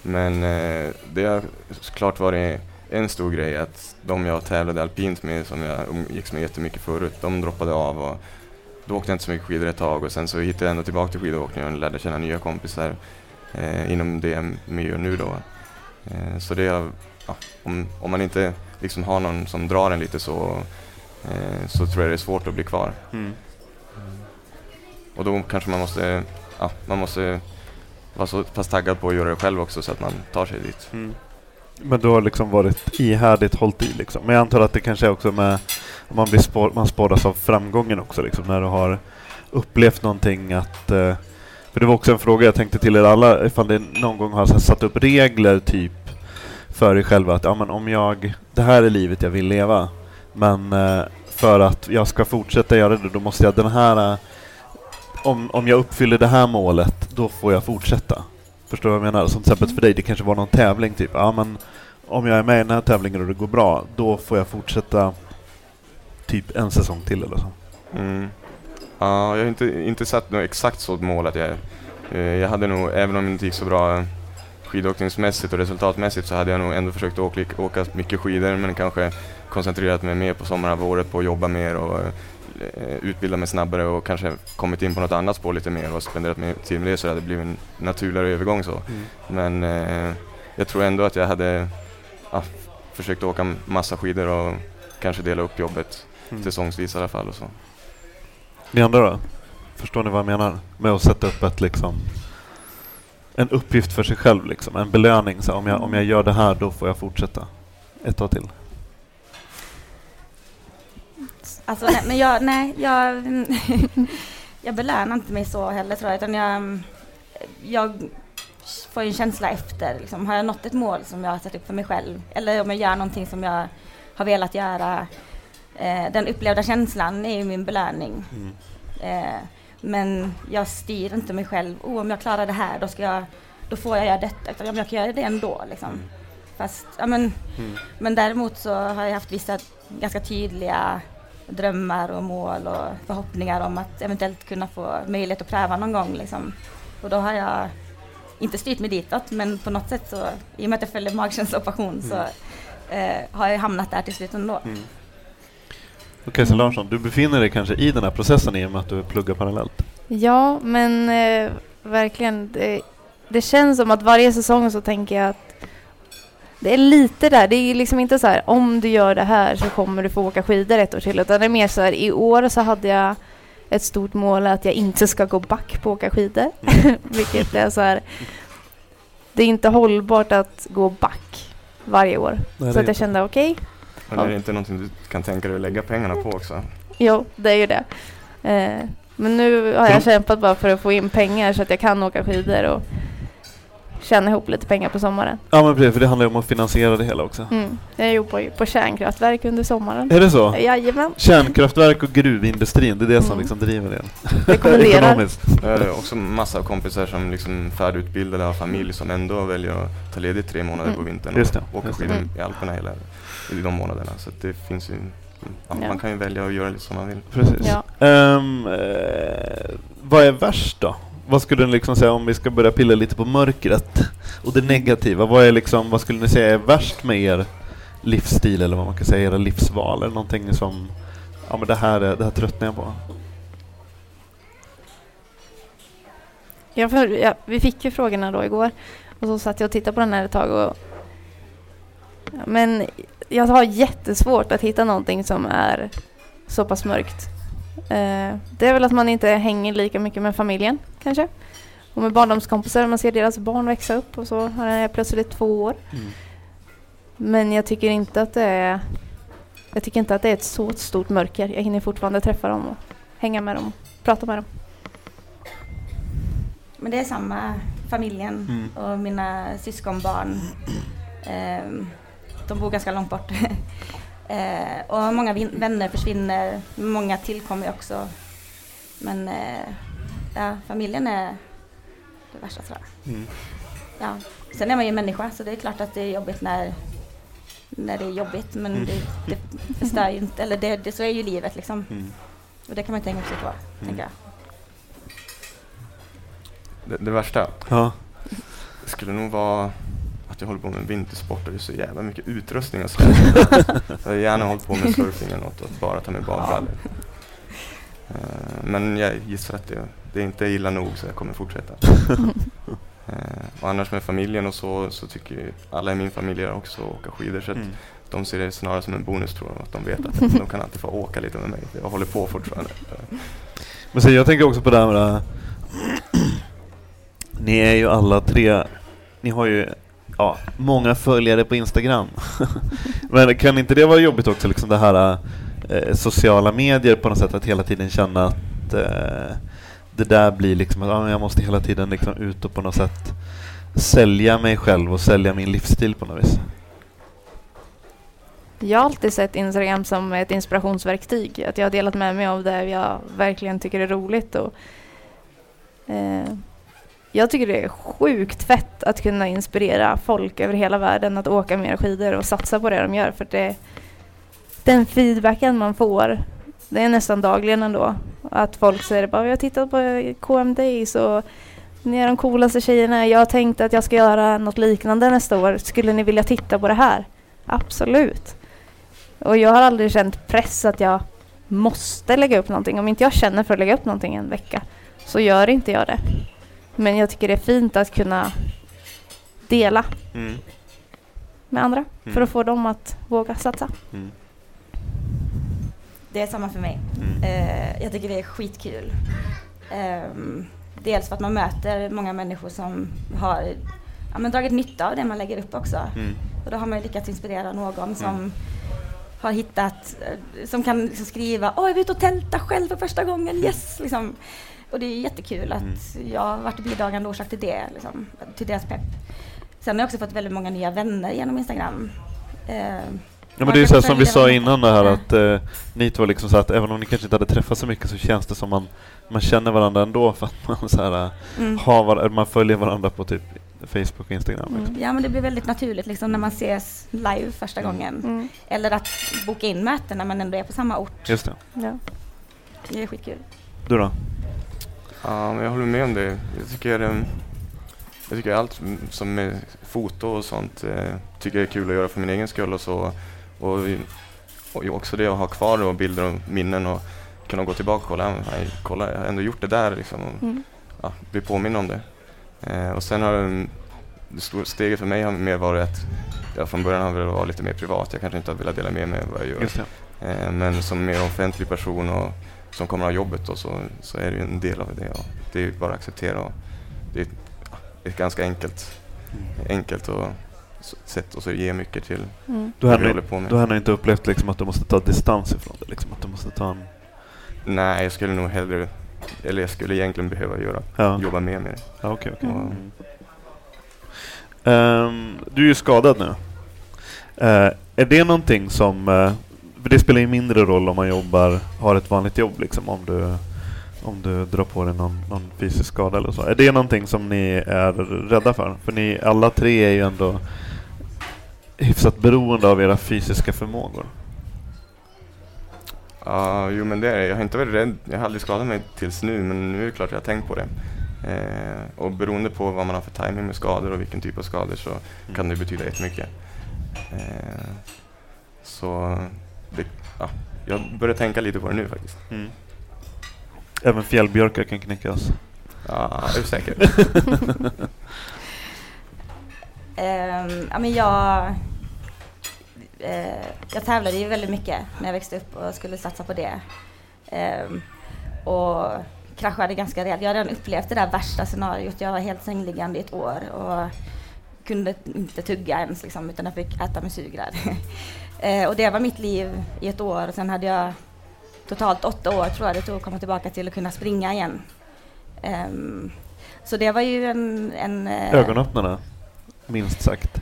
men eh, det har såklart varit en stor grej att de jag tävlade alpint med, som jag umgicks med jättemycket förut, de droppade av och då åkte jag inte så mycket skidor ett tag och sen så hittade jag ändå tillbaka till skidåkningen och lärde känna nya kompisar eh, inom det jag gör nu då. Eh, så det, ja, om, om man inte liksom har någon som drar en lite så, eh, så tror jag det är svårt att bli kvar. Mm. Och då kanske man måste, ja, man måste vara så pass taggad på att göra det själv också så att man tar sig dit. Mm. Men du har liksom varit ihärdigt hållit i liksom. Men jag antar att det kanske är också med man, blir spår, man spåras av framgången också liksom, när du har upplevt någonting att... Eh, för det var också en fråga jag tänkte till er alla, ifall det någon gång har här, satt upp regler typ för er själva att ja, men om jag... Det här är livet jag vill leva, men eh, för att jag ska fortsätta göra det, då måste jag den här... Om, om jag uppfyller det här målet, då får jag fortsätta. Förstår du vad jag menar? Som till exempel för dig, det kanske var någon tävling typ. Ja, men om jag är med i den här tävlingen och det går bra, då får jag fortsätta typ en säsong till eller så. Mm. Ja, jag har inte, inte satt något exakt sådant mål att jag... Eh, jag hade nog, även om det inte gick så bra skidåkningsmässigt och resultatmässigt så hade jag nog ändå försökt åka, åka mycket skidor men kanske koncentrerat mig mer på sommarhalvåret på att jobba mer och eh, utbilda mig snabbare och kanske kommit in på något annat spår lite mer och spenderat mer tid med det så det hade blivit en naturligare övergång så. Mm. Men eh, jag tror ändå att jag hade ja, försökt åka massa skidor och kanske dela upp jobbet mm. säsongsvis i alla fall. Och så. Ni andra då? Förstår ni vad jag menar? Med att sätta upp ett liksom en uppgift för sig själv, liksom. en belöning. Så om, jag, om jag gör det här, då får jag fortsätta ett tag till. Alltså, nej, men jag, nej, jag, jag belönar inte mig så heller tror jag, utan jag, jag får en känsla efter, liksom, har jag nått ett mål som jag har satt upp för mig själv, eller om jag gör någonting som jag har velat göra, Eh, den upplevda känslan är ju min belöning. Mm. Eh, men jag styr inte mig själv. Oh, om jag klarar det här, då, ska jag, då får jag göra detta. Utan jag kan göra det ändå. Liksom. Mm. Fast, ja, men, mm. men däremot så har jag haft vissa ganska tydliga drömmar och mål och förhoppningar om att eventuellt kunna få möjlighet att pröva någon gång. Liksom. Och då har jag inte styrt mig ditåt, men på något sätt så, i och med att jag följer magkänsla och passion, så mm. eh, har jag hamnat där till slut ändå. Mm. Kajsa Larsson, du befinner dig kanske i den här processen i och med att du pluggar parallellt? Ja, men eh, verkligen. Det, det, känns som att varje säsong så tänker jag att det är lite där. Det är liksom inte så här om du gör det här så kommer du få åka skidor ett år till. Utan det är mer så här i år så hade jag ett stort mål att jag inte ska gå back på att åka skidor. Mm. Vilket är så här. Det är inte hållbart att gå back varje år. Nej, så att jag kände okej, okay, men är det inte någonting du kan tänka dig att lägga pengarna på också? Jo, det är ju det. Eh, men nu har jag kämpat bara för att få in pengar så att jag kan åka skidor och tjäna ihop lite pengar på sommaren. Ja men precis, för det handlar ju om att finansiera det hela också. Mm. Jag jobbar på kärnkraftverk under sommaren. Är det så? Jajamän. Kärnkraftverk och gruvindustrin, det är det mm. som liksom driver det. Rekommenderar. Jag har också massa kompisar som liksom färdigutbildade har familj som ändå väljer att ta ledigt tre månader mm. på vintern och åka skidor mm. i Alperna hela i de månaderna. Så det finns ju, ja, ja. man kan ju välja att göra lite som man vill. Precis. Ja. Um, eh, vad är värst då? Vad skulle ni liksom säga om vi ska börja pilla lite på mörkret? Och det negativa, vad, är liksom, vad skulle ni säga är värst med er livsstil eller vad man kan säga, era livsval? Eller någonting som, ja men det här, det här tröttnar jag på. Jag för, ja, vi fick ju frågorna då igår och så satt jag och tittade på den här ett tag och ja, men jag har jättesvårt att hitta någonting som är så pass mörkt. Eh, det är väl att man inte hänger lika mycket med familjen kanske. Och med barndomskompisar, man ser deras barn växa upp och så har jag plötsligt två år. Mm. Men jag tycker inte att det är jag tycker inte att det är ett så stort mörker. Jag hinner fortfarande träffa dem och hänga med dem och prata med dem. Men det är samma, familjen Mm. och mina syskonbarn. Ehm, de bor ganska långt bort. Eh, och många vänner försvinner, många tillkommer också. Men eh, ja, familjen är det värsta tror jag. Mm. Ja. Sen är man ju människa så det är klart att det är jobbigt när, när det är jobbigt men Mm. det, det förstör ju inte, eller det, det, så är ju livet liksom. Mm. Och det kan man tänka också på, tänker jag. Det, det värsta Ja. skulle nog vara att jag håller på med vintersport och det är så jävla mycket utrustning och sådär. jag har gärna hållit på med surfing eller något och bara ta med badbrallor. Eh, Men jag gissar att det, det är inte illa nog så jag kommer fortsätta. Eh, och annars med familjen och så, så tycker ju alla i min familj också åka skidor så att Mm. de ser det snarare som en bonus tror jag, att de vet att de kan alltid få åka lite med mig. Jag håller på fortfarande. Men så jag tänker också på det här med äh, Ni är ju alla tre, ni har ju ja, många följare på Instagram. Men kan inte det vara jobbigt också, liksom det här eh, sociala medier på något sätt, att hela tiden känna att eh, det där blir liksom att ja, jag måste hela tiden liksom ut och på något sätt sälja mig själv och sälja min livsstil på något vis. Jag har alltid sett Instagram som ett inspirationsverktyg. Att jag har delat med mig av det jag verkligen tycker är roligt. Och, eh, jag tycker det är sjukt fett att kunna inspirera folk över hela världen att åka mer skidor och satsa på det de gör. För det, den feedbacken man får, det är nästan dagligen ändå. Att folk säger bara, jag har tittat på KM Days och ni är de coolaste tjejerna. Jag tänkte att jag ska göra något liknande nästa år. Skulle ni vilja titta på det här? Absolut. Och jag har aldrig känt press att jag måste lägga upp någonting. Om inte jag känner för att lägga upp någonting en vecka så gör inte jag det. Men jag tycker det är fint att kunna dela Mm. med andra för Mm. att få dem att våga satsa. Mm. Det är samma för mig. Mm. Eh, jag tycker det är skitkul. Ehm, dels för att man möter många människor som har ja, men dragit nytta av det man lägger upp också. Mm. Och då har man lyckats inspirera någon som har hittat, eh, som kan liksom skriva Åh, jag var ute och tälta själv för första gången, yes! Liksom. Och det är jättekul att Mm. jag har varit bidragande orsak till det, liksom, till deras pepp. Sen har jag också fått väldigt många nya vänner genom Instagram. Ehm, Ja, men det är kan så här som vi sa innan det här att eh, ni två liksom så att även om ni kanske inte hade träffats så mycket så känns det som man, man känner varandra ändå för att man, så här, eh, Mm. har var, man följer varandra på typ Facebook och Instagram. Liksom. Ja men det blir väldigt naturligt liksom när man ses live första Mm. gången. Mm. Eller att boka in möten när man ändå är på samma ort. Just det. Ja. Det är skitkul. Du då? Ja, men jag håller med om det. Jag tycker, eh, jag tycker allt som är foto och sånt eh, tycker jag är kul att göra för min egen skull och så. Och, och också det att ha kvar då bilder och minnen och kunna gå tillbaka och kolla, "Ja, men fan, kolla jag har ändå gjort det där liksom. Och, Mm. ja, bli påminn om det. Eh, och sen har det, det stora steget för mig har mer varit att jag från början har velat vara lite mer privat. Jag kanske inte har velat dela med mig av vad jag gör. Eh, men som mer offentlig person och som kommer ha jobbet då, så, så är det ju en del av det. Och det är ju bara att acceptera. Och det är ett, ganska enkelt, enkelt och sätt att så ge mycket till Mm. Du har, håller på med. du har inte upplevt liksom att du måste ta distans ifrån det? Liksom, att du måste ta en... Nej, jag skulle nog hellre, eller jag skulle egentligen behöva göra, Ja. jobba mer med det. Ja, okej. Och- Mm. Ehm, du är ju skadad nu. Eh, är det någonting som... för det spelar ju mindre roll om man jobbar, har ett vanligt jobb liksom, om du, om du drar på dig någon, någon fysisk skada eller så. Är det någonting som ni är rädda för? För ni alla tre är ju ändå hyfsat beroende av era fysiska förmågor. Ja, jo men det är. Jag har inte varit rädd. Jag har aldrig skadat mig tills nu, men nu är det klart jag har tänkt på det. Eh, och beroende på vad man har för timing med skador och vilken typ av skador så Mm. kan det betyda jättemycket. Eh, så det, ja, jag börjar tänka lite på det nu faktiskt. Mm. Även fjällbjörkar kan knäckas. Ja, är du säker? Ehm, ja, men jag, eh, jag tävlade ju väldigt mycket när jag växte upp och skulle satsa på det. Ehm, och kraschade ganska rejält. Jag hade redan upplevt det där värsta scenariot. Jag var helt sängliggande i ett år och kunde inte tugga ens liksom, utan jag fick äta med sugrör. eh, och det var mitt liv i ett år och sen hade jag totalt åtta år tror jag det tog att komma tillbaka till att kunna springa igen. Ehm, så det var ju en... en eh, Ögonöppnarna, minst sagt.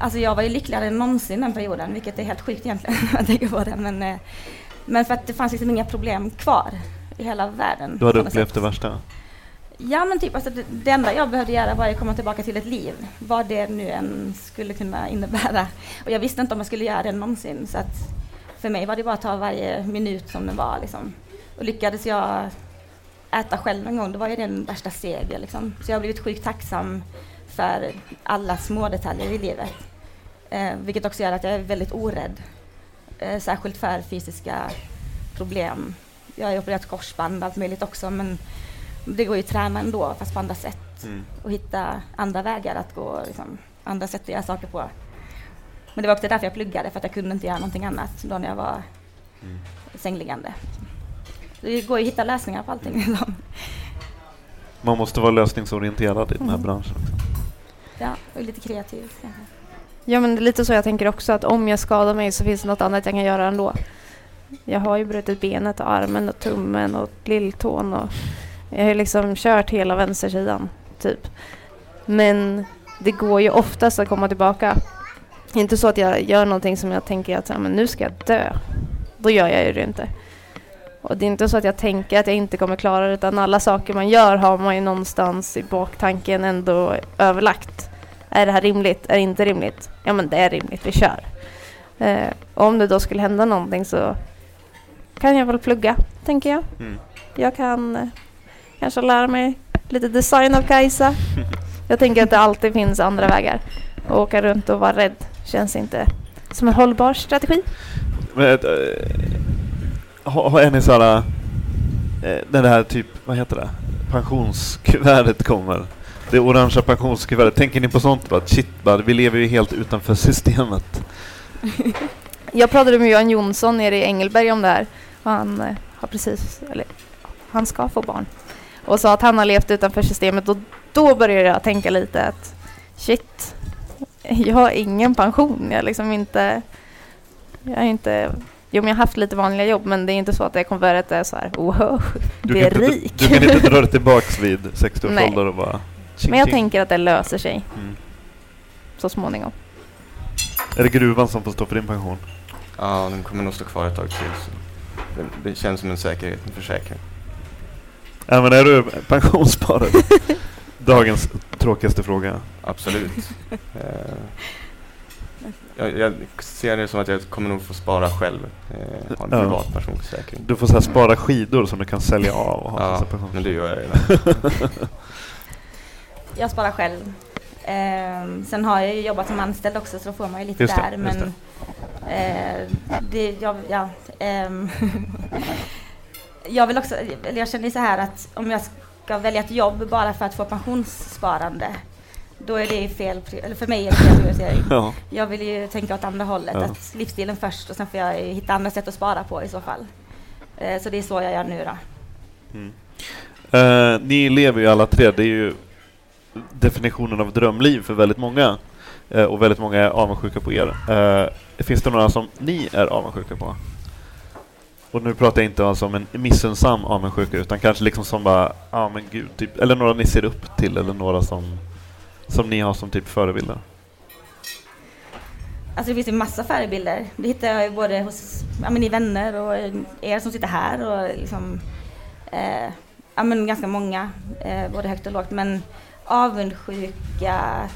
Alltså jag var ju lyckligare än någonsin den perioden, vilket är helt sjukt egentligen när jag tänker på det. Men, eh, men för att det fanns liksom inga problem kvar i hela världen. Du hade upplevt sätt. det värsta? Ja men typ, alltså det, det enda jag behövde göra var att komma tillbaka till ett liv, vad det nu än skulle kunna innebära. Och jag visste inte om jag skulle göra det någonsin, så att för mig var det bara att ta varje minut som den var. Liksom. Och lyckades jag äta själv en gång, då var ju det den värsta seger. Liksom. Så jag har blivit sjukt tacksam för alla små detaljer i livet. Eh, vilket också gör att jag är väldigt orädd. Eh, särskilt för fysiska problem. Jag har opererat korsband och allt möjligt också, men det går ju att träna ändå, fast på andra sätt. Mm. Och hitta andra vägar att gå, liksom, andra sätt att göra saker på. Men det var också därför jag pluggade, för att jag kunde inte göra någonting annat då när jag var Mm. sängliggande. Det går ju att hitta lösningar på allting. Liksom. Man måste vara lösningsorienterad i den här Mm. branschen. Ja, och lite kreativ. kanske. Ja men det är lite så jag tänker också att om jag skadar mig så finns det något annat jag kan göra ändå. Jag har ju brutit benet och armen och tummen och lilltån och jag har liksom kört hela vänstersidan typ. Men det går ju oftast att komma tillbaka. Inte så att jag gör någonting som jag tänker att men nu ska jag dö. Då gör jag ju det inte. Och det är inte så att jag tänker att jag inte kommer klara det utan alla saker man gör har man ju någonstans i baktanken ändå överlagt. Är det här rimligt? Är det inte rimligt? Ja men det är rimligt, vi kör. Eh, om det då skulle hända någonting så kan jag väl plugga, tänker jag. Mm. Jag kan eh, kanske lära mig lite design av Kajsa. Jag tänker att det alltid finns andra vägar. Och åka runt och vara rädd känns inte som en hållbar strategi. Men, äh, har, har ni äh, när det här typ, vad heter det, pensionskuvertet kommer? Det orangea pensionskuvertet, tänker ni på sånt? Bara, shit, vi lever ju helt utanför systemet. Jag pratade med Johan Jonsson nere i Engelberg om det här. Han eh, har precis, eller han ska få barn. Och sa att han har levt utanför systemet och då började jag tänka lite att shit, jag har ingen pension. Jag är liksom inte, jag är inte, jo men jag har haft lite vanliga jobb men det är inte så att jag konvertet är så här wow, Du det är rik. du kan inte dra dig tillbaks vid 60 års ålder och bara... Ching, Men jag ching. tänker att det löser sig Mm. så småningom. Är det gruvan som får stå för din pension? Ja, den kommer nog stå kvar ett tag till. Så det, det känns som en säkerhet, en försäkring. Ja, men är du pensionssparare? Dagens tråkigaste fråga. Absolut. Eh, jag, jag ser det som att jag kommer nog få spara själv. Eh, ha en Ja. privat pensionsförsäkring. Du får så här spara skidor som du kan sälja av och ha Ja, men det gör jag redan. Jag sparar själv. Ehm, sen har jag ju jobbat som anställd också så då får man ju lite Just det, där. just men eh, det, jag, ja, ehm, jag vill också, jag känner så här att om jag ska välja ett jobb bara för att få pensionssparande då är det fel, eller för mig är det fel prioritering. Ja. Jag vill ju tänka åt andra hållet, Ja. att livsstilen först och sen får jag hitta andra sätt att spara på i så fall. Eh, så det är så jag gör nu då. Mm. Eh, ni lever ju alla tre, det är ju definitionen av drömliv för väldigt många. Eh, och väldigt många är avundsjuka på er. Eh, finns det några som ni är avundsjuka på? Och nu pratar jag inte alltså om en missunnsam avundsjuka utan kanske liksom som bara, ja men gud, typ, eller några ni ser upp till eller några som, som ni har som typ förebilder. Alltså det finns ju massa förebilder. Det hittar jag ju både hos ja, men vänner och er som sitter här och liksom, eh, ja, men ganska många, eh, både högt och lågt. Men avundsjuka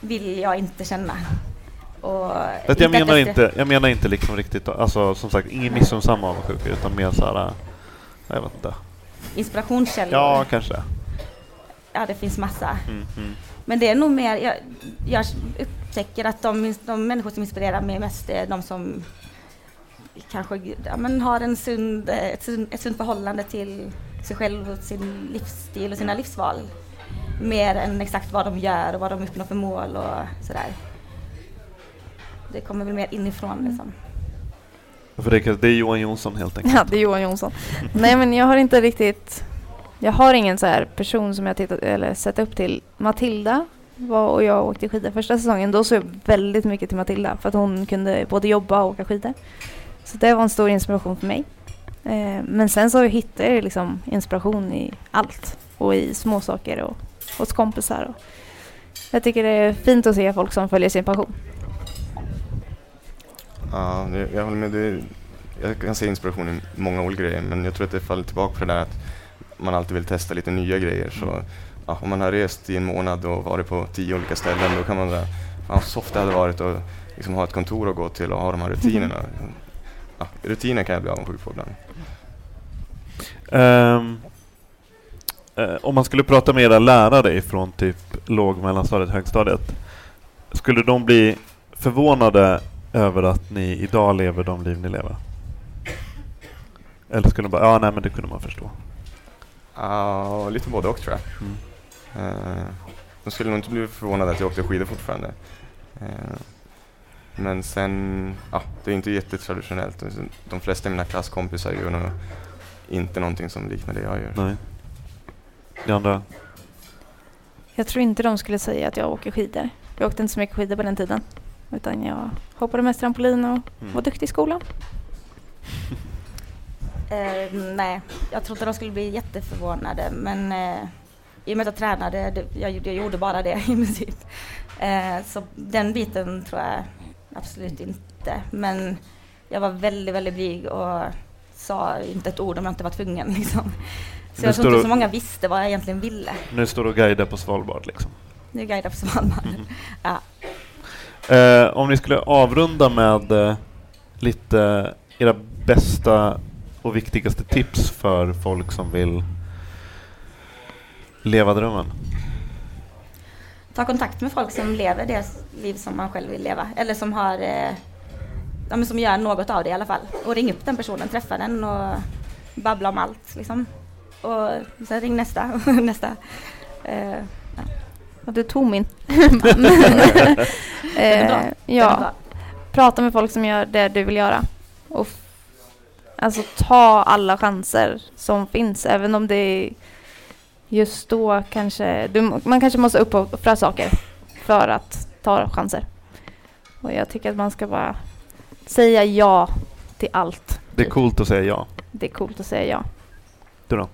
vill jag inte känna. Och jag, att menar jag ska- inte, jag menar inte liksom riktigt, alltså som sagt, ingen missunnsam avundsjuka utan mer såhär, jag vet inte. Inspirationskällor. Ja, kanske. ja det finns massa. Mm, mm. Men det är nog mer, jag, jag upptäcker att de, de människor som inspirerar mig mest är de som kanske ja, men har en sund, ett, sund, ett sunt förhållande till sig själv och sin livsstil och sina livsval. Mer än exakt vad de gör och vad de uppnår för mål och sådär. Det kommer väl mer inifrån liksom. För det, det är Johan Jonsson helt enkelt. Ja, det är Johan Jonsson. Nej, men jag har inte riktigt... Jag har ingen så här person som jag tittat eller sett upp till. Matilda var och jag åkte skidor första säsongen. Då såg jag väldigt mycket till Matilda för att hon kunde både jobba och åka skidor. Så det var en stor inspiration för mig. Eh, men sen så hittar jag liksom inspiration i allt och i småsaker och hos kompisar. Och jag tycker det är fint att se folk som följer sin passion. Ja, det, jag håller med. Det, jag kan se inspiration i många olika grejer men jag tror att det faller tillbaka på det där att man alltid vill testa lite nya grejer. Så, ja, om man har rest i en månad och varit på tio olika ställen då kan man säga, fan vad soft det hade varit att liksom ha ett kontor att gå till och ha de här rutinerna. Ja, rutiner kan jag bli avundsjuk på ibland. Um, uh, om man skulle prata med era lärare ifrån typ låg, mellanstadiet, högstadiet. Skulle de bli förvånade över att ni idag lever de liv ni lever? Eller skulle de bara, ja nej men det kunde man förstå? Ja, lite både och tror jag. Mm. Uh, de skulle nog inte bli förvånade att jag åkte skidor fortfarande. Uh, men sen, ja, det är inte jättetraditionellt. De flesta av mina klasskompisar gör nog inte någonting som liknar det jag gör. Nej. Det andra? Jag tror inte de skulle säga att jag åker skidor. Jag åkte inte så mycket skidor på den tiden. Utan jag hoppade mest trampolin och mm. var duktig i skolan. uh, nej, jag tror inte de skulle bli jätteförvånade men uh, i och med att jag tränade, det, jag, jag gjorde bara det i princip. Uh, så den biten tror jag absolut inte. Men jag var väldigt, väldigt blyg och sa inte ett ord om jag inte var tvungen. Liksom. Så nu jag tror inte så många visste vad jag egentligen ville. Nu står du och guidar på Svalbard liksom? Nu guidar på Svalbard, mm. ja. Eh, om ni skulle avrunda med eh, lite era bästa och viktigaste tips för folk som vill leva drömmen? Ta kontakt med folk som lever det liv som man själv vill leva eller som har eh, ja, men som gör något av det i alla fall. Och ring upp den personen, träffa den och babbla om allt liksom. Och sen ring nästa och nästa. Eh, du tog min. eh, ja, prata med folk som gör det du vill göra. Och alltså ta alla chanser som finns, även om det är just då kanske, du, man kanske måste uppoffra saker för att ta chanser. Och jag tycker att man ska bara säga ja till allt. Det är coolt att säga ja. Det är coolt att säga ja. Du då?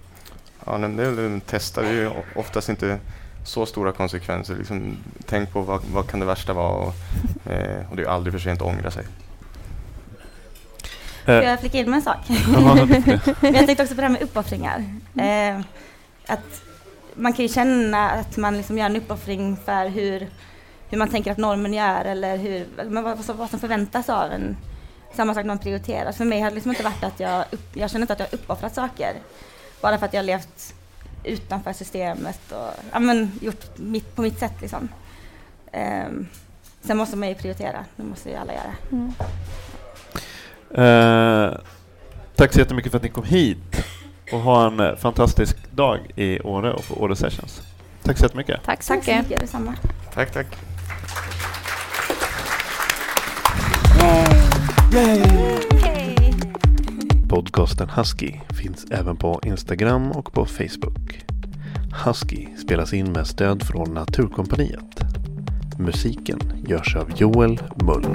Ja, det testa. Det är ju oftast inte så stora konsekvenser. Liksom, tänk på vad, vad kan det värsta vara och, eh, och det är aldrig för sent att ångra sig. Får jag flika in med en sak? Men jag tänkte också på det här med uppoffringar. Eh, att man kan ju känna att man liksom gör en uppoffring för hur, hur man tänker att normen gör eller hur, vad, vad som förväntas av en. Samma sak när man prioriterar. För mig har det liksom inte varit att jag, upp, jag känner inte att jag har uppoffrat saker. Bara för att jag har levt utanför systemet och ja, men, gjort mitt, på mitt sätt. Liksom. Um, sen måste man ju prioritera, det måste ju alla göra. Mm. Uh, tack så jättemycket för att ni kom hit och ha en eh, fantastisk dag i Åre och på Åre Sessions. Tack så jättemycket. Tack så tack mycket. mycket. Detsamma. Tack, tack. Yay. Podcasten Husky finns även på Instagram och på Facebook. Husky spelas in med stöd från Naturkompaniet. Musiken görs av Joel Mull.